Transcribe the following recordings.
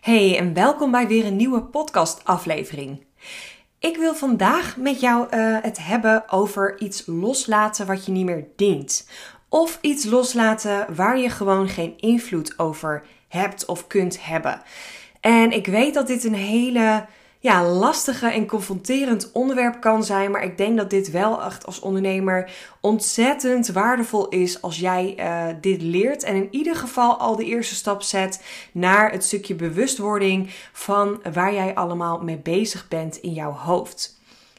Hey en welkom bij weer een nieuwe podcast-aflevering. Ik wil vandaag met jou uh, het hebben over iets loslaten wat je niet meer dient. Of iets loslaten waar je gewoon geen invloed over hebt of kunt hebben. En ik weet dat dit een hele ja, lastige en confronterend onderwerp kan zijn. Maar ik denk dat dit wel echt als ondernemer ontzettend waardevol is als jij uh, dit leert. En in ieder geval al de eerste stap zet naar het stukje bewustwording van waar jij allemaal mee bezig bent in jouw hoofd.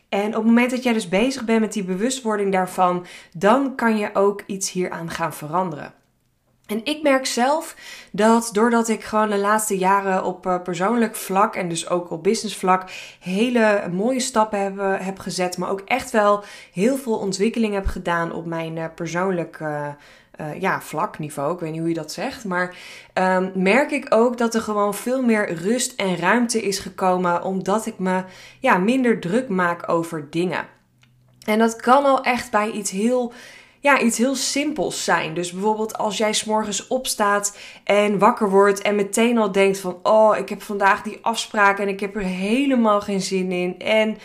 En op het moment dat jij dus bezig bent met die bewustwording daarvan, dan kan je ook iets hieraan gaan veranderen. En ik merk zelf dat doordat ik gewoon de laatste jaren op eh, persoonlijk vlak en dus ook op business vlak hele mooie stappen heb, heb gezet, maar ook echt wel heel veel ontwikkeling heb gedaan op mijn uh, persoonlijk uh, ja, vlakniveau. Ik weet niet hoe je dat zegt. Maar um, merk ik ook dat er gewoon veel meer rust en ruimte is gekomen. Omdat ik me ja, minder druk maak over dingen. En dat kan al echt bij iets heel ja, iets heel simpels zijn. Dus bijvoorbeeld als jij s'morgens opstaat en wakker wordt en meteen al denkt van... Oh, ik heb vandaag die afspraak en ik heb er helemaal geen zin in. En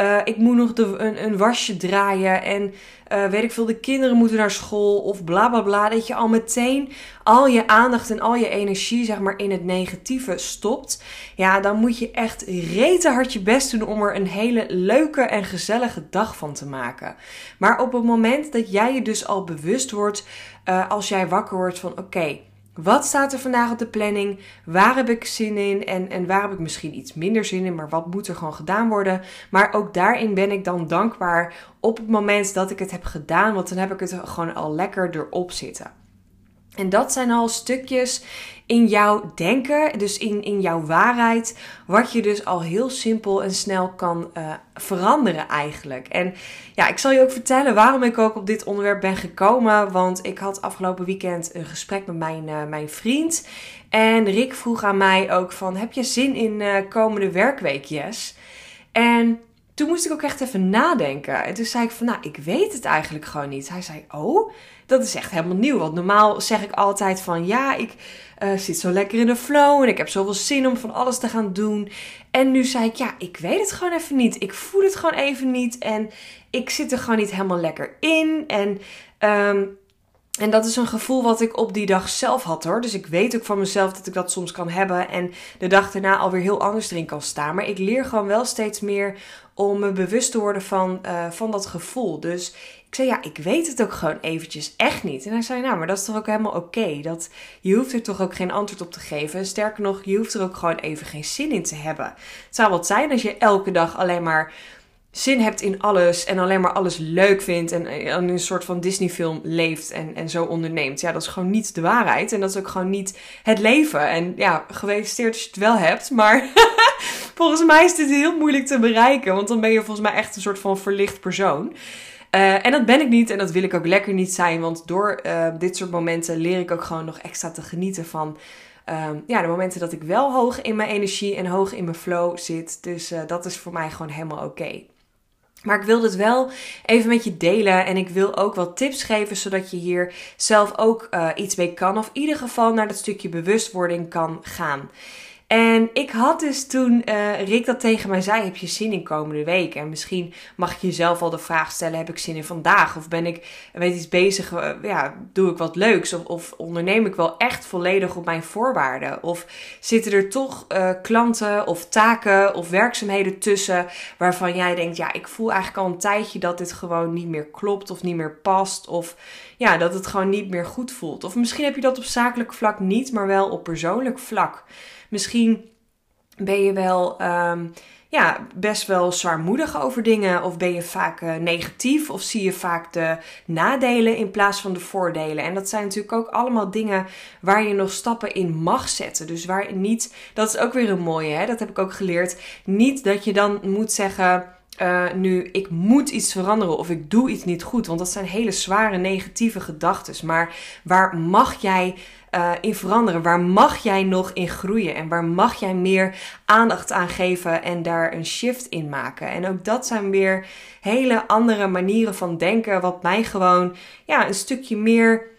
uh, ik moet nog de, een, een wasje draaien en uh, weet ik veel, de kinderen moeten naar school of bla bla bla. Dat je al meteen al je aandacht en al je energie zeg maar in het negatieve stopt. Ja, dan moet je echt rete hard je best doen om er een hele leuke en gezellige dag van te maken. Maar op het moment dat jij je dus al bewust wordt, uh, als jij wakker wordt van oké. Wat staat er vandaag op de planning? Waar heb ik zin in? En, en waar heb ik misschien iets minder zin in? Maar wat moet er gewoon gedaan worden? Maar ook daarin ben ik dan dankbaar op het moment dat ik het heb gedaan. Want dan heb ik het gewoon al lekker erop zitten. En dat zijn al stukjes in jouw denken, dus in, in jouw waarheid, wat je dus al heel simpel en snel kan uh, veranderen eigenlijk. En ja, ik zal je ook vertellen waarom ik ook op dit onderwerp ben gekomen, want ik had afgelopen weekend een gesprek met mijn, uh, mijn vriend. En Rick vroeg aan mij ook van, heb je zin in uh, komende werkweek, yes? En toen moest ik ook echt even nadenken. En toen zei ik van, nou, ik weet het eigenlijk gewoon niet. Hij zei, oh, dat is echt helemaal nieuw. Want normaal zeg ik altijd van, ja, ik uh, zit zo lekker in de flow en ik heb zoveel zin om van alles te gaan doen. En nu zei ik, ja, ik weet het gewoon even niet. Ik voel het gewoon even niet en ik zit er gewoon niet helemaal lekker in. En um, en dat is een gevoel wat ik op die dag zelf had hoor. Dus ik weet ook van mezelf dat ik dat soms kan hebben. En de dag daarna alweer heel anders erin kan staan. Maar ik leer gewoon wel steeds meer om me bewust te worden van, uh, van dat gevoel. Dus ik zei ja, ik weet het ook gewoon eventjes echt niet. En hij zei nou, maar dat is toch ook helemaal oké. Dat Je hoeft er toch ook geen antwoord op te geven. Sterker nog, je hoeft er ook gewoon even geen zin in te hebben. Het zou wat zijn als je elke dag alleen maar zin hebt in alles en alleen maar alles leuk vindt en in een soort van Disney-film leeft en, en zo onderneemt. Ja, dat is gewoon niet de waarheid en dat is ook gewoon niet het leven. En ja, gefeliciteerd als je het wel hebt, maar volgens mij is dit heel moeilijk te bereiken, want dan ben je volgens mij echt een soort van verlicht persoon. Uh, en dat ben ik niet en dat wil ik ook lekker niet zijn, want door uh, dit soort momenten leer ik ook gewoon nog extra te genieten van um, ja, de momenten dat ik wel hoog in mijn energie en hoog in mijn flow zit. Dus uh, dat is voor mij gewoon helemaal oké. Maar ik wil het wel even met je delen en ik wil ook wat tips geven zodat je hier zelf ook iets mee kan. Of in ieder geval naar dat stukje bewustwording kan gaan. En ik had dus toen uh, Rick dat tegen mij zei, heb je zin in komende week? En misschien mag je jezelf al de vraag stellen, heb ik zin in vandaag? Of ben ik, weet iets bezig, uh, ja, doe ik wat leuks? Of, of, onderneem ik wel echt volledig op mijn voorwaarden? Of zitten er toch uh, klanten of taken of werkzaamheden tussen waarvan jij denkt, ja, ik voel eigenlijk al een tijdje dat dit gewoon niet meer klopt of niet meer past? Of ja, dat het gewoon niet meer goed voelt. Of misschien heb je dat op zakelijk vlak niet, maar wel op persoonlijk vlak. Misschien ben je wel um, ja, best wel zwaarmoedig over dingen. Of ben je vaak uh, negatief. Of zie je vaak de nadelen in plaats van de voordelen. En dat zijn natuurlijk ook allemaal dingen waar je nog stappen in mag zetten. Dus waar niet, dat is ook weer een mooie, hè? dat heb ik ook geleerd. Niet dat je dan moet zeggen uh, nu ik moet iets veranderen of ik doe iets niet goed. Want dat zijn hele zware negatieve gedachten. Maar waar mag jij uh, in veranderen? Waar mag jij nog in groeien? En waar mag jij meer aandacht aan geven en daar een shift in maken? En ook dat zijn weer hele andere manieren van denken. Wat mij gewoon ja, een stukje meer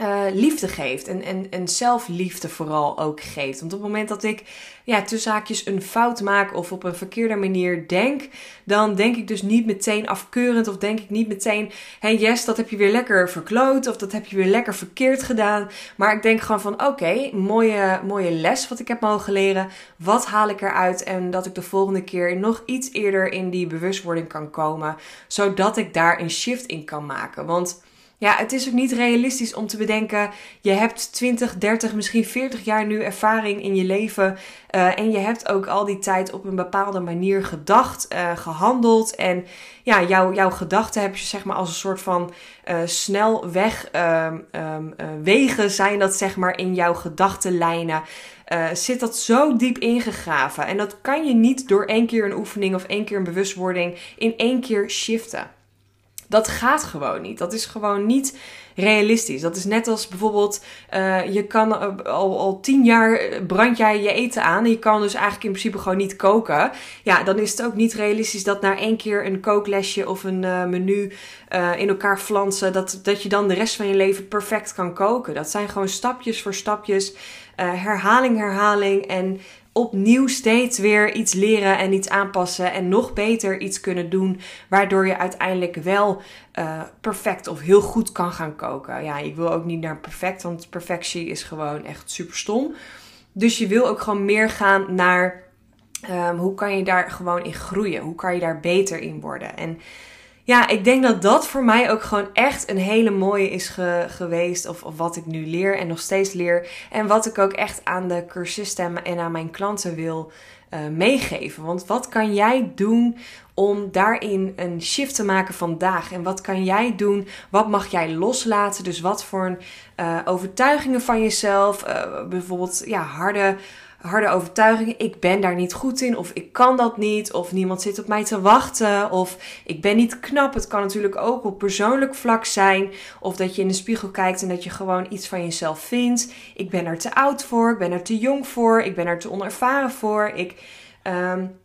uh, liefde geeft. En, en, en zelfliefde vooral ook geeft. Want op het moment dat ik ja, tussen haakjes een fout maak of op een verkeerde manier denk, dan denk ik dus niet meteen afkeurend of denk ik niet meteen, hey yes, dat heb je weer lekker verkloot of dat heb je weer lekker verkeerd gedaan. Maar ik denk gewoon van, oké, mooie, mooie les wat ik heb mogen leren. Wat haal ik eruit? En dat ik de volgende keer nog iets eerder in die bewustwording kan komen, zodat ik daar een shift in kan maken. Want ja, het is ook niet realistisch om te bedenken: je hebt 20, 30, misschien 40 jaar nu ervaring in je leven. Uh, en je hebt ook al die tijd op een bepaalde manier gedacht, uh, gehandeld. En ja, jouw jouw gedachten heb je zeg maar als een soort van uh, snelweg um, wegen zijn dat zeg maar in jouw gedachtenlijnen. zit dat zo diep ingegraven. En dat kan je niet door één keer een oefening of één keer een bewustwording in één keer shiften. Dat gaat gewoon niet. Dat is gewoon niet realistisch. Dat is net als bijvoorbeeld, uh, je kan uh, al, al tien jaar brand jij je eten aan. En je kan dus eigenlijk in principe gewoon niet koken. Ja, dan is het ook niet realistisch dat na één keer een kooklesje of een uh, menu in elkaar flansen, dat, dat je dan de rest van je leven perfect kan koken. Dat zijn gewoon stapjes voor stapjes, herhaling, herhaling. En opnieuw steeds weer iets leren en iets aanpassen en nog beter iets kunnen doen, waardoor je uiteindelijk wel uh, perfect of heel goed kan gaan koken. Ja, ik wil ook niet naar perfect, want perfectie is gewoon echt super stom. Dus je wil ook gewoon meer gaan naar um, hoe kan je daar gewoon in groeien? Hoe kan je daar beter in worden? En ja, ik denk dat dat voor mij ook gewoon echt een hele mooie is geweest. Of, of, wat ik nu leer en nog steeds leer. En wat ik ook echt aan de cursisten en aan mijn klanten wil uh, meegeven. Want wat kan jij doen om daarin een shift te maken vandaag? En wat kan jij doen? Wat mag jij loslaten? Dus wat voor uh, overtuigingen van jezelf, uh, bijvoorbeeld ja, harde harde overtuigingen. Ik ben daar niet goed in, of ik kan dat niet, of niemand zit op mij te wachten, of ik ben niet knap. Het kan natuurlijk ook op persoonlijk vlak zijn, of dat je in de spiegel kijkt en dat je gewoon iets van jezelf vindt. Ik ben er te oud voor, ik ben er te jong voor, ik ben er te onervaren voor. Ik. Um,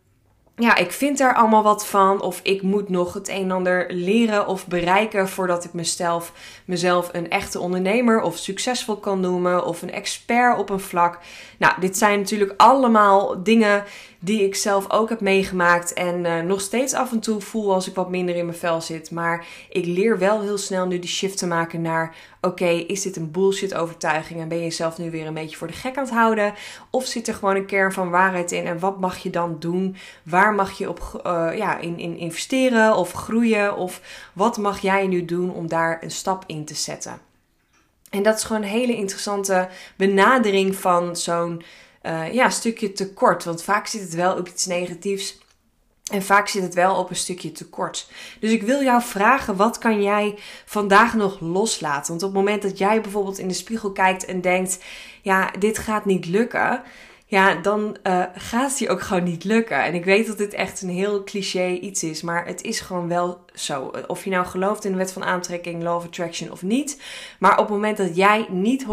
ja, ik vind er allemaal wat van. Of ik moet nog het een en ander leren of bereiken voordat ik mezelf, mezelf een echte ondernemer of succesvol kan noemen. Of een expert op een vlak. Nou, dit zijn natuurlijk allemaal dingen die ik zelf ook heb meegemaakt. En uh, nog steeds af en toe voel als ik wat minder in mijn vel zit. Maar ik leer wel heel snel nu die shift te maken naar: oké, is dit een bullshit overtuiging? En ben je jezelf nu weer een beetje voor de gek aan het houden? Of zit er gewoon een kern van waarheid in? En wat mag je dan doen? Waar mag je op uh, ja, in, in investeren of groeien? Of wat mag jij nu doen om daar een stap in te zetten? En dat is gewoon een hele interessante benadering van zo'n uh, ja, stukje tekort. Want vaak zit het wel op iets negatiefs. En vaak zit het wel op een stukje tekort. Dus ik wil jou vragen: wat kan jij vandaag nog loslaten? Want op het moment dat jij bijvoorbeeld in de spiegel kijkt en denkt: ja, dit gaat niet lukken ja, dan uh, gaat je ook gewoon niet lukken. En ik weet dat dit echt een heel cliché iets is, maar het is gewoon wel zo. Of je nou gelooft in de wet van aantrekking, law of attraction of niet. Maar op het moment dat jij niet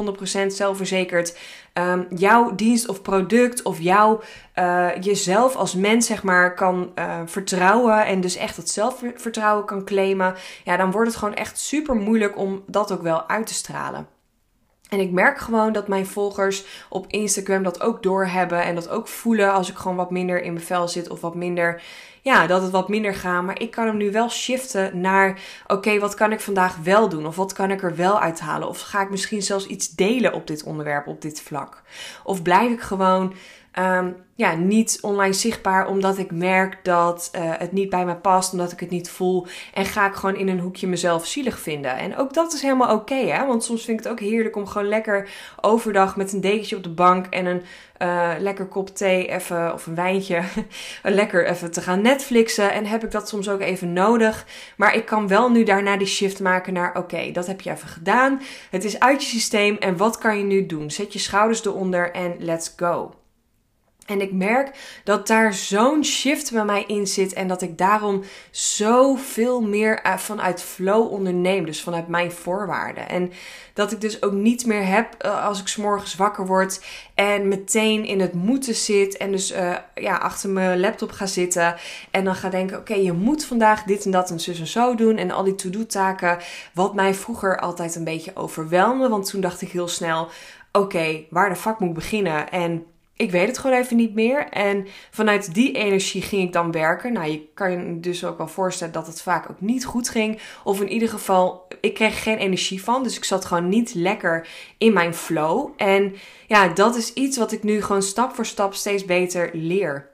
100% zelfverzekerd um, jouw dienst of product of jouw uh, jezelf als mens zeg maar kan uh, vertrouwen en dus echt het zelfvertrouwen kan claimen, ja, dan wordt het gewoon echt super moeilijk om dat ook wel uit te stralen. En ik merk gewoon dat mijn volgers op Instagram dat ook doorhebben en dat ook voelen als ik gewoon wat minder in mijn vel zit of wat minder, ja, dat het wat minder gaat. Maar ik kan hem nu wel shiften naar, oké, wat kan ik vandaag wel doen? Of wat kan ik er wel uithalen? Of ga ik misschien zelfs iets delen op dit onderwerp, op dit vlak? Of blijf ik gewoon um, ja, niet online zichtbaar omdat ik merk dat uh, het niet bij me past, omdat ik het niet voel. En ga ik gewoon in een hoekje mezelf zielig vinden. En ook dat is helemaal oké, hè? Want soms vind ik het ook heerlijk om gewoon lekker overdag met een dekentje op de bank en een uh, lekker kop thee even, of een wijntje, lekker even te gaan Netflixen. En heb ik dat soms ook even nodig. Maar ik kan wel nu daarna die shift maken naar, oké, dat heb je even gedaan. Het is uit je systeem en wat kan je nu doen? Zet je schouders eronder en let's go. En ik merk dat daar zo'n shift bij mij in zit en dat ik daarom zoveel meer eh, vanuit flow onderneem, dus vanuit mijn voorwaarden. En dat ik dus ook niet meer heb eh, als ik s'morgens wakker word en meteen in het moeten zit en dus uh, ja, achter mijn laptop ga zitten en dan ga denken, oké, je moet vandaag dit en dat en zus en zo doen en al die to-do taken, wat mij vroeger altijd een beetje overweldigde, want toen dacht ik heel snel, oké, waar de fuck moet ik beginnen? En ik weet het gewoon even niet meer. En vanuit die energie ging ik dan werken. Nou, je kan je dus ook wel voorstellen dat het vaak ook niet goed ging. Of in ieder geval, ik kreeg geen energie van. Dus ik zat gewoon niet lekker in mijn flow. En ja, dat is iets wat ik nu gewoon stap voor stap steeds beter leer.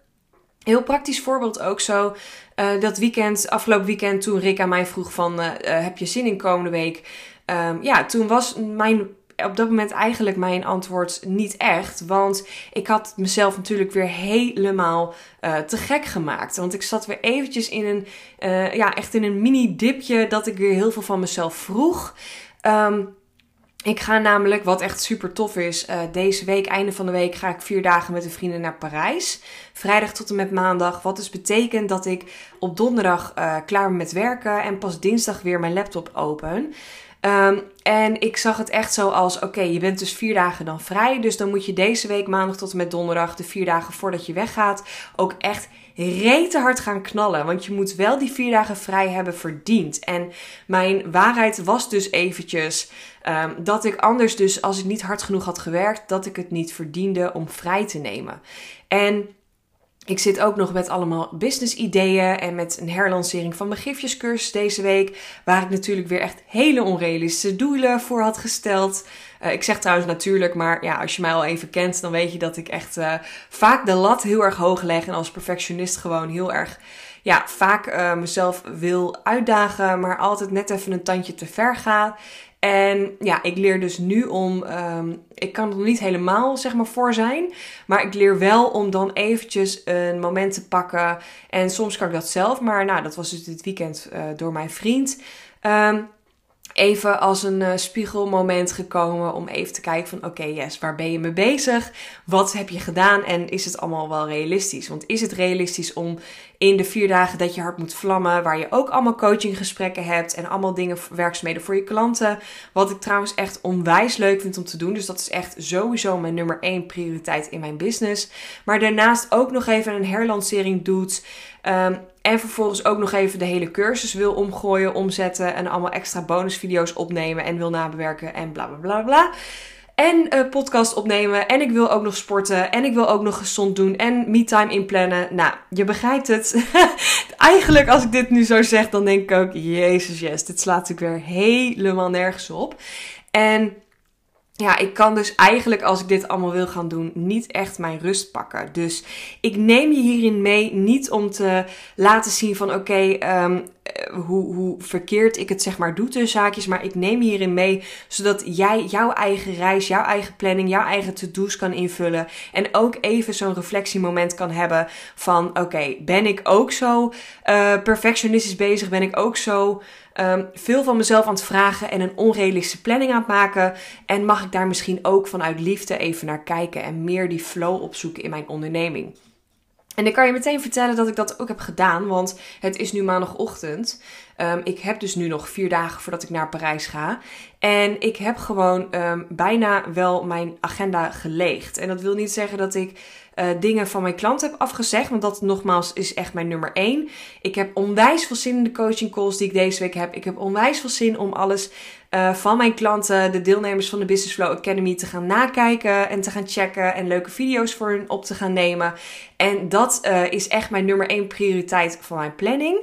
Heel praktisch voorbeeld ook zo. Uh, dat weekend, afgelopen weekend, toen Rick aan mij vroeg van... Uh, heb je zin in komende week? Um, ja, toen was mijn op dat moment eigenlijk mijn antwoord niet echt. Want ik had mezelf natuurlijk weer helemaal uh, te gek gemaakt. Want ik zat weer eventjes in een, uh, ja, echt in een mini dipje dat ik weer heel veel van mezelf vroeg. Um, ik ga namelijk, wat echt super tof is, uh, deze week, einde van de week, ga ik vier dagen met een vrienden naar Parijs. Vrijdag tot en met maandag. Wat dus betekent dat ik op donderdag klaar ben met werken en pas dinsdag weer mijn laptop open. Um, en ik zag het echt zo als: oké, je bent dus vier dagen dan vrij. Dus dan moet je deze week, maandag tot en met donderdag, de vier dagen voordat je weggaat, ook echt rete hard gaan knallen. Want je moet wel die vier dagen vrij hebben verdiend. En mijn waarheid was dus eventjes um, dat ik anders, dus als ik niet hard genoeg had gewerkt, dat ik het niet verdiende om vrij te nemen. En ik zit ook nog met allemaal business ideeën en met een herlancering van mijn gifjescursus deze week. Waar ik natuurlijk weer echt hele onrealistische doelen voor had gesteld. Uh, ik zeg trouwens natuurlijk, maar ja, als je mij al even kent, dan weet je dat ik echt uh, vaak de lat heel erg hoog leg. En als perfectionist gewoon heel erg, ja, vaak uh, mezelf wil uitdagen, maar altijd net even een tandje te ver ga. En ja, ik leer dus nu om, um, ik kan er niet helemaal zeg maar voor zijn, maar ik leer wel om dan eventjes een moment te pakken. En soms kan ik dat zelf, maar nou, dat was dus dit weekend uh, door mijn vriend. Um, even als een uh, spiegelmoment gekomen om even te kijken van oké, yes, waar ben je mee bezig? Wat heb je gedaan en is het allemaal wel realistisch? Want is het realistisch om in de vier dagen dat je hart moet vlammen, waar je ook allemaal coachinggesprekken hebt en allemaal dingen, werkzaamheden voor je klanten, wat ik trouwens echt onwijs leuk vind om te doen. Dus dat is echt sowieso mijn nummer één prioriteit in mijn business. Maar daarnaast ook nog even een herlancering doet. Um, en vervolgens ook nog even de hele cursus wil omgooien, omzetten en allemaal extra bonusvideo's opnemen en wil nabewerken en bla bla bla bla. En uh, podcast opnemen. En ik wil ook nog sporten. En ik wil ook nog gezond doen. En me-time inplannen. Nou, je begrijpt het. Eigenlijk, als ik dit nu zo zeg, dan denk ik ook: Jezus, yes, dit slaat natuurlijk weer helemaal nergens op. En ja, ik kan dus eigenlijk als ik dit allemaal wil gaan doen, niet echt mijn rust pakken. Dus ik neem je hierin mee niet om te laten zien van oké, okay, um, eh, hoe, hoe verkeerd ik het zeg maar doe tussen zaakjes. Maar ik neem hierin mee zodat jij jouw eigen reis, jouw eigen planning, jouw eigen to-do's kan invullen. En ook even zo'n reflectiemoment kan hebben van oké, ben ik ook zo uh, perfectionistisch bezig? Ben ik ook zo um, veel van mezelf aan het vragen en een onrealistische planning aan het maken? En mag ik daar misschien ook vanuit liefde even naar kijken en meer die flow opzoeken in mijn onderneming? En ik kan je meteen vertellen dat ik dat ook heb gedaan, want het is nu maandagochtend. Um, ik heb dus nu nog vier dagen voordat ik naar Parijs ga. En ik heb gewoon um, bijna wel mijn agenda geleegd. En dat wil niet zeggen dat ik uh, dingen van mijn klant heb afgezegd. Want dat nogmaals is echt mijn nummer één. Ik heb onwijs veel zin in de coaching calls die ik deze week heb. Ik heb onwijs veel zin om alles uh, van mijn klanten, de deelnemers van de Business Flow Academy, te gaan nakijken en te gaan checken. En leuke video's voor hun op te gaan nemen. En dat uh, is echt mijn nummer één prioriteit van mijn planning.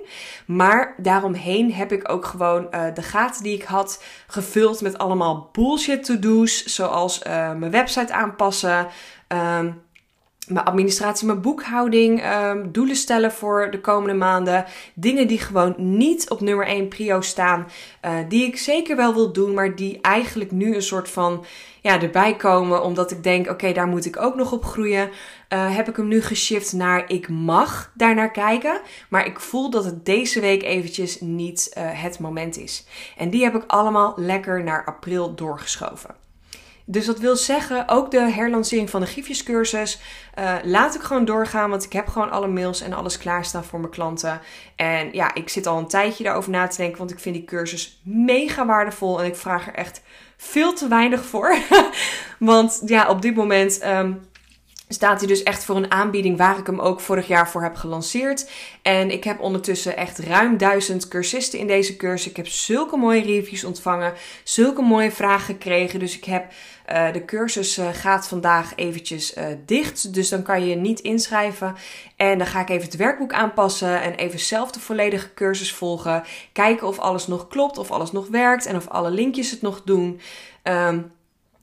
Maar daaromheen heb ik ook gewoon de gaten die ik had gevuld met allemaal bullshit to-do's. Zoals mijn website aanpassen. Um, mijn administratie, mijn boekhouding, um, doelen stellen voor de komende maanden. Dingen die gewoon niet op nummer 1 prio staan. Uh, die ik zeker wel wil doen, maar die eigenlijk nu een soort van ja, erbij komen. Omdat ik denk, oké, daar moet ik ook nog op groeien. Uh, heb ik hem nu geshift naar ik mag daar naar kijken. Maar ik voel dat het deze week eventjes niet uh, het moment is. En die heb ik allemaal lekker naar april doorgeschoven. Dus dat wil zeggen, ook de herlancering van de gifjescursus uh, laat ik gewoon doorgaan. Want ik heb gewoon alle mails en alles klaarstaan voor mijn klanten. En ja, ik zit al een tijdje daarover na te denken. Want ik vind die cursus mega waardevol. En ik vraag er echt veel te weinig voor. want ja, op dit moment. Um, staat hij dus echt voor een aanbieding waar ik hem ook vorig jaar voor heb gelanceerd. En ik heb ondertussen echt ruim duizend cursisten in deze cursus. Ik heb zulke mooie reviews ontvangen, zulke mooie vragen gekregen. Dus ik heb uh, de cursus uh, gaat vandaag eventjes uh, dicht. Dus dan kan je niet inschrijven. En dan ga ik even het werkboek aanpassen en even zelf de volledige cursus volgen. Kijken of alles nog klopt, of alles nog werkt en of alle linkjes het nog doen. Um,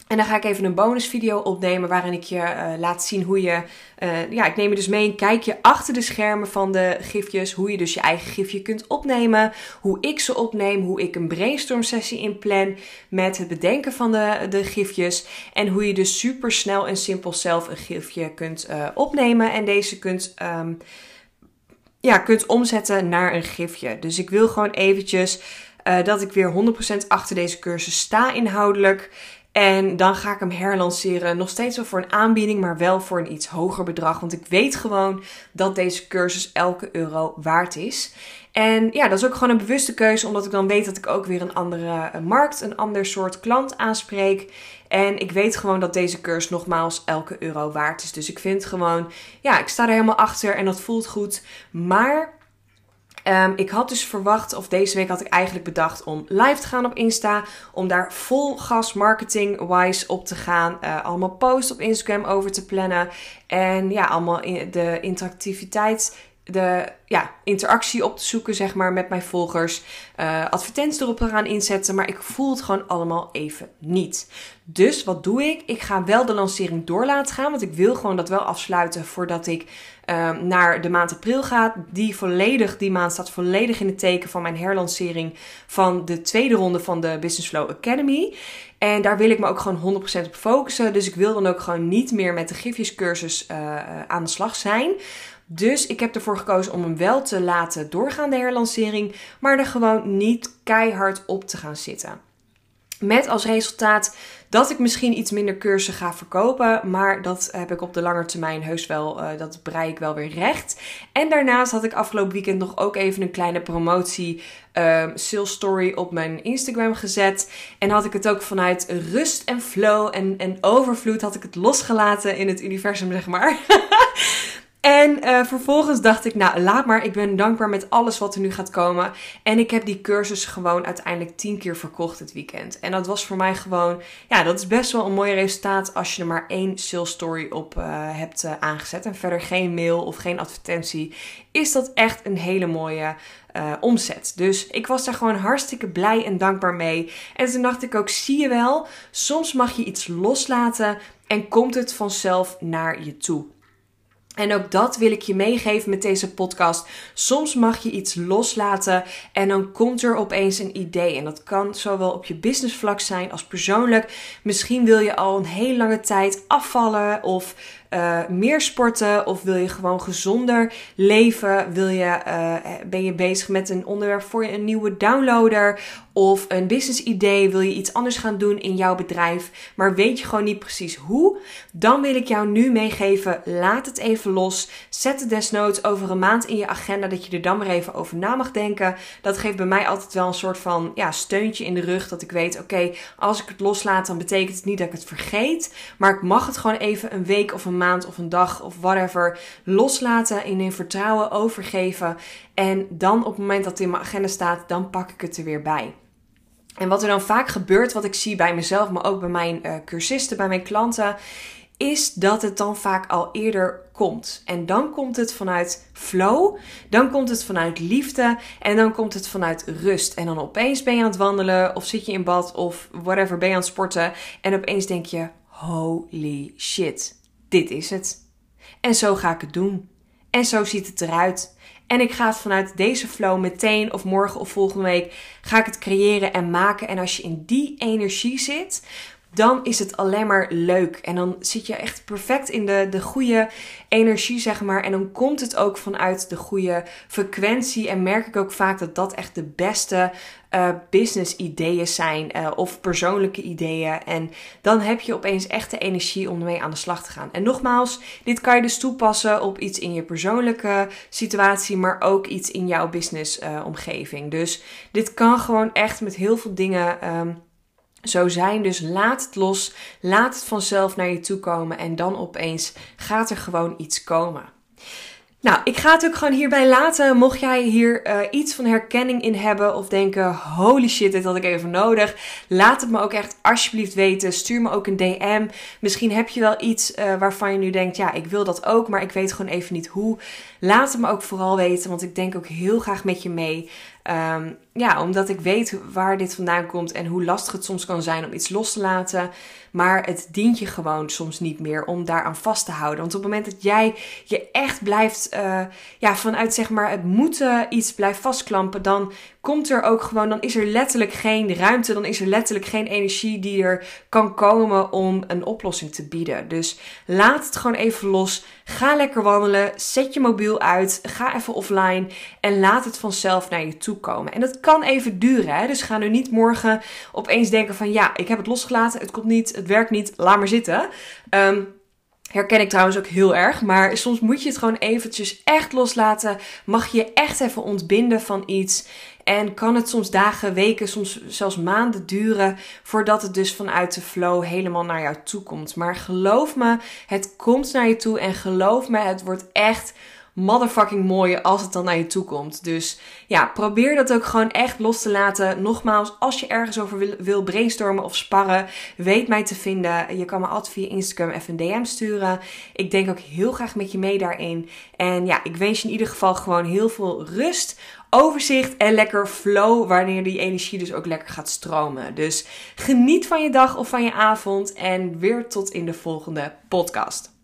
en dan ga ik even een bonusvideo opnemen waarin ik je uh, laat zien hoe je, uh, ja, ik neem je dus mee een kijkje achter de schermen van de gifjes, hoe je dus je eigen gifje kunt opnemen, hoe ik ze opneem, hoe ik een brainstorm sessie inplan met het bedenken van de, de gifjes en hoe je dus super snel en simpel zelf een gifje kunt uh, opnemen en deze kunt, um, ja, kunt omzetten naar een gifje. Dus ik wil gewoon eventjes dat ik weer 100% achter deze cursus sta inhoudelijk. En dan ga ik hem herlanceren. Nog steeds wel voor een aanbieding, maar wel voor een iets hoger bedrag. Want ik weet gewoon dat deze cursus elke euro waard is. En ja, dat is ook gewoon een bewuste keuze, omdat ik dan weet dat ik ook weer een andere markt, een ander soort klant aanspreek. En ik weet gewoon dat deze cursus nogmaals elke euro waard is. Dus ik vind gewoon, ja, ik sta er helemaal achter en dat voelt goed. Maar Um, ik had dus verwacht, of deze week had ik eigenlijk bedacht om live te gaan op Insta. Om daar vol gas marketing-wise op te gaan. Uh, allemaal posts op Instagram over te plannen. En ja, allemaal de interactiviteit de ja, interactie op te zoeken, zeg maar, met mijn volgers. Uh, advertenties erop te gaan inzetten. Maar ik voel het gewoon allemaal even niet. Dus wat doe ik? Ik ga wel de lancering door laten gaan. Want ik wil gewoon dat wel afsluiten voordat ik uh, naar de maand april ga. Die volledig, die maand staat volledig in het teken van mijn herlancering van de tweede ronde van de Business Flow Academy. En daar wil ik me ook gewoon 100% op focussen. Dus ik wil dan ook gewoon niet meer met de gifjescursus uh, aan de slag zijn. Dus ik heb ervoor gekozen om hem wel te laten doorgaan, de herlancering, maar er gewoon niet keihard op te gaan zitten. Met als resultaat dat ik misschien iets minder cursussen ga verkopen. Maar dat heb ik op de lange termijn heus wel, uh, dat brei ik wel weer recht. En daarnaast had ik afgelopen weekend nog ook even een kleine promotie uh, sales story op mijn Instagram gezet. En had ik het ook vanuit rust en flow en, en overvloed had ik het losgelaten in het universum, zeg maar. En uh, vervolgens dacht ik, nou laat maar, ik ben dankbaar met alles wat er nu gaat komen. En ik heb die cursus gewoon uiteindelijk tien keer verkocht het weekend. En dat was voor mij gewoon, ja, dat is best wel een mooi resultaat als je er maar één sales story op uh, hebt uh, aangezet. En verder geen mail of geen advertentie. Is dat echt een hele mooie omzet. Dus ik was daar gewoon hartstikke blij en dankbaar mee. En toen dacht ik ook, zie je wel, soms mag je iets loslaten en komt het vanzelf naar je toe. En ook dat wil ik je meegeven met deze podcast. Soms mag je iets loslaten en dan komt er opeens een idee. En dat kan zowel op je businessvlak zijn als persoonlijk. Misschien wil je al een hele lange tijd afvallen of uh, meer sporten of wil je gewoon gezonder leven? Wil je, uh, ben je bezig met een onderwerp voor een nieuwe downloader of een business idee? Wil je iets anders gaan doen in jouw bedrijf, maar weet je gewoon niet precies hoe? Dan wil ik jou nu meegeven: laat het even los. Zet het desnoods over een maand in je agenda dat je er dan maar even over na mag denken. Dat geeft bij mij altijd wel een soort van ja, steuntje in de rug dat ik weet: oké, als ik het loslaat, dan betekent het niet dat ik het vergeet, maar ik mag het gewoon even een week of een maand of een dag of whatever loslaten, in een vertrouwen overgeven. En dan op het moment dat het in mijn agenda staat, dan pak ik het er weer bij. En wat er dan vaak gebeurt, wat ik zie bij mezelf, maar ook bij mijn uh, cursisten, bij mijn klanten, is dat het dan vaak al eerder komt. En dan komt het vanuit flow, dan komt het vanuit liefde en dan komt het vanuit rust. En dan opeens ben je aan het wandelen of zit je in bad of whatever, ben je aan het sporten en opeens denk je, holy shit, dit is het. En zo ga ik het doen. En zo ziet het eruit. En ik ga het vanuit deze flow meteen of morgen of volgende week ga ik het creëren en maken. En als je in die energie zit, dan is het alleen maar leuk. En dan zit je echt perfect in de, de goede energie, zeg maar. En dan komt het ook vanuit de goede frequentie. En merk ik ook vaak dat dat echt de beste uh, business ideeën zijn uh, of persoonlijke ideeën. En dan heb je opeens echt de energie om ermee aan de slag te gaan. En nogmaals, dit kan je dus toepassen op iets in je persoonlijke situatie, maar ook iets in jouw business uh, omgeving. Dus dit kan gewoon echt met heel veel dingen. Um, zo zijn. Dus laat het los. Laat het vanzelf naar je toe komen. En dan opeens gaat er gewoon iets komen. Nou, ik ga het ook gewoon hierbij laten. Mocht jij hier uh, iets van herkenning in hebben of denken: holy shit, dit had ik even nodig. Laat het me ook echt alsjeblieft weten. Stuur me ook een DM. Misschien heb je wel iets uh, waarvan je nu denkt: ja, ik wil dat ook, maar ik weet gewoon even niet hoe. Laat het me ook vooral weten, want ik denk ook heel graag met je mee. Um, ja, omdat ik weet waar dit vandaan komt en hoe lastig het soms kan zijn om iets los te laten. Maar het dient je gewoon soms niet meer om daaraan vast te houden. Want op het moment dat jij je echt blijft, uh, ja, vanuit zeg maar het moeten iets blijft vastklampen, dan komt er ook gewoon, dan is er letterlijk geen ruimte, dan is er letterlijk geen energie die er kan komen om een oplossing te bieden. Dus laat het gewoon even los. Ga lekker wandelen, zet je mobiel uit, ga even offline en laat het vanzelf naar je toe komen. En dat kan even duren, hè? dus ga nu niet morgen opeens denken van ja, ik heb het losgelaten, het komt niet, het werkt niet, laat maar zitten. Um, Herken ik trouwens ook heel erg. Maar soms moet je het gewoon eventjes echt loslaten. Mag je echt even ontbinden van iets. En kan het soms dagen, weken, soms zelfs maanden duren voordat het dus vanuit de flow helemaal naar jou toe komt. Maar geloof me, het komt naar je toe en geloof me, het wordt echt motherfucking mooi als het dan naar je toe komt. Dus ja, probeer dat ook gewoon echt los te laten. Nogmaals, als je ergens over wil, wil brainstormen of sparren, weet mij te vinden. Je kan me altijd via Instagram even een DM sturen. Ik denk ook heel graag met je mee daarin. En ja, ik wens je in ieder geval gewoon heel veel rust overzicht en lekker flow, wanneer die energie dus ook lekker gaat stromen. Dus geniet van je dag of van je avond en weer tot in de volgende podcast.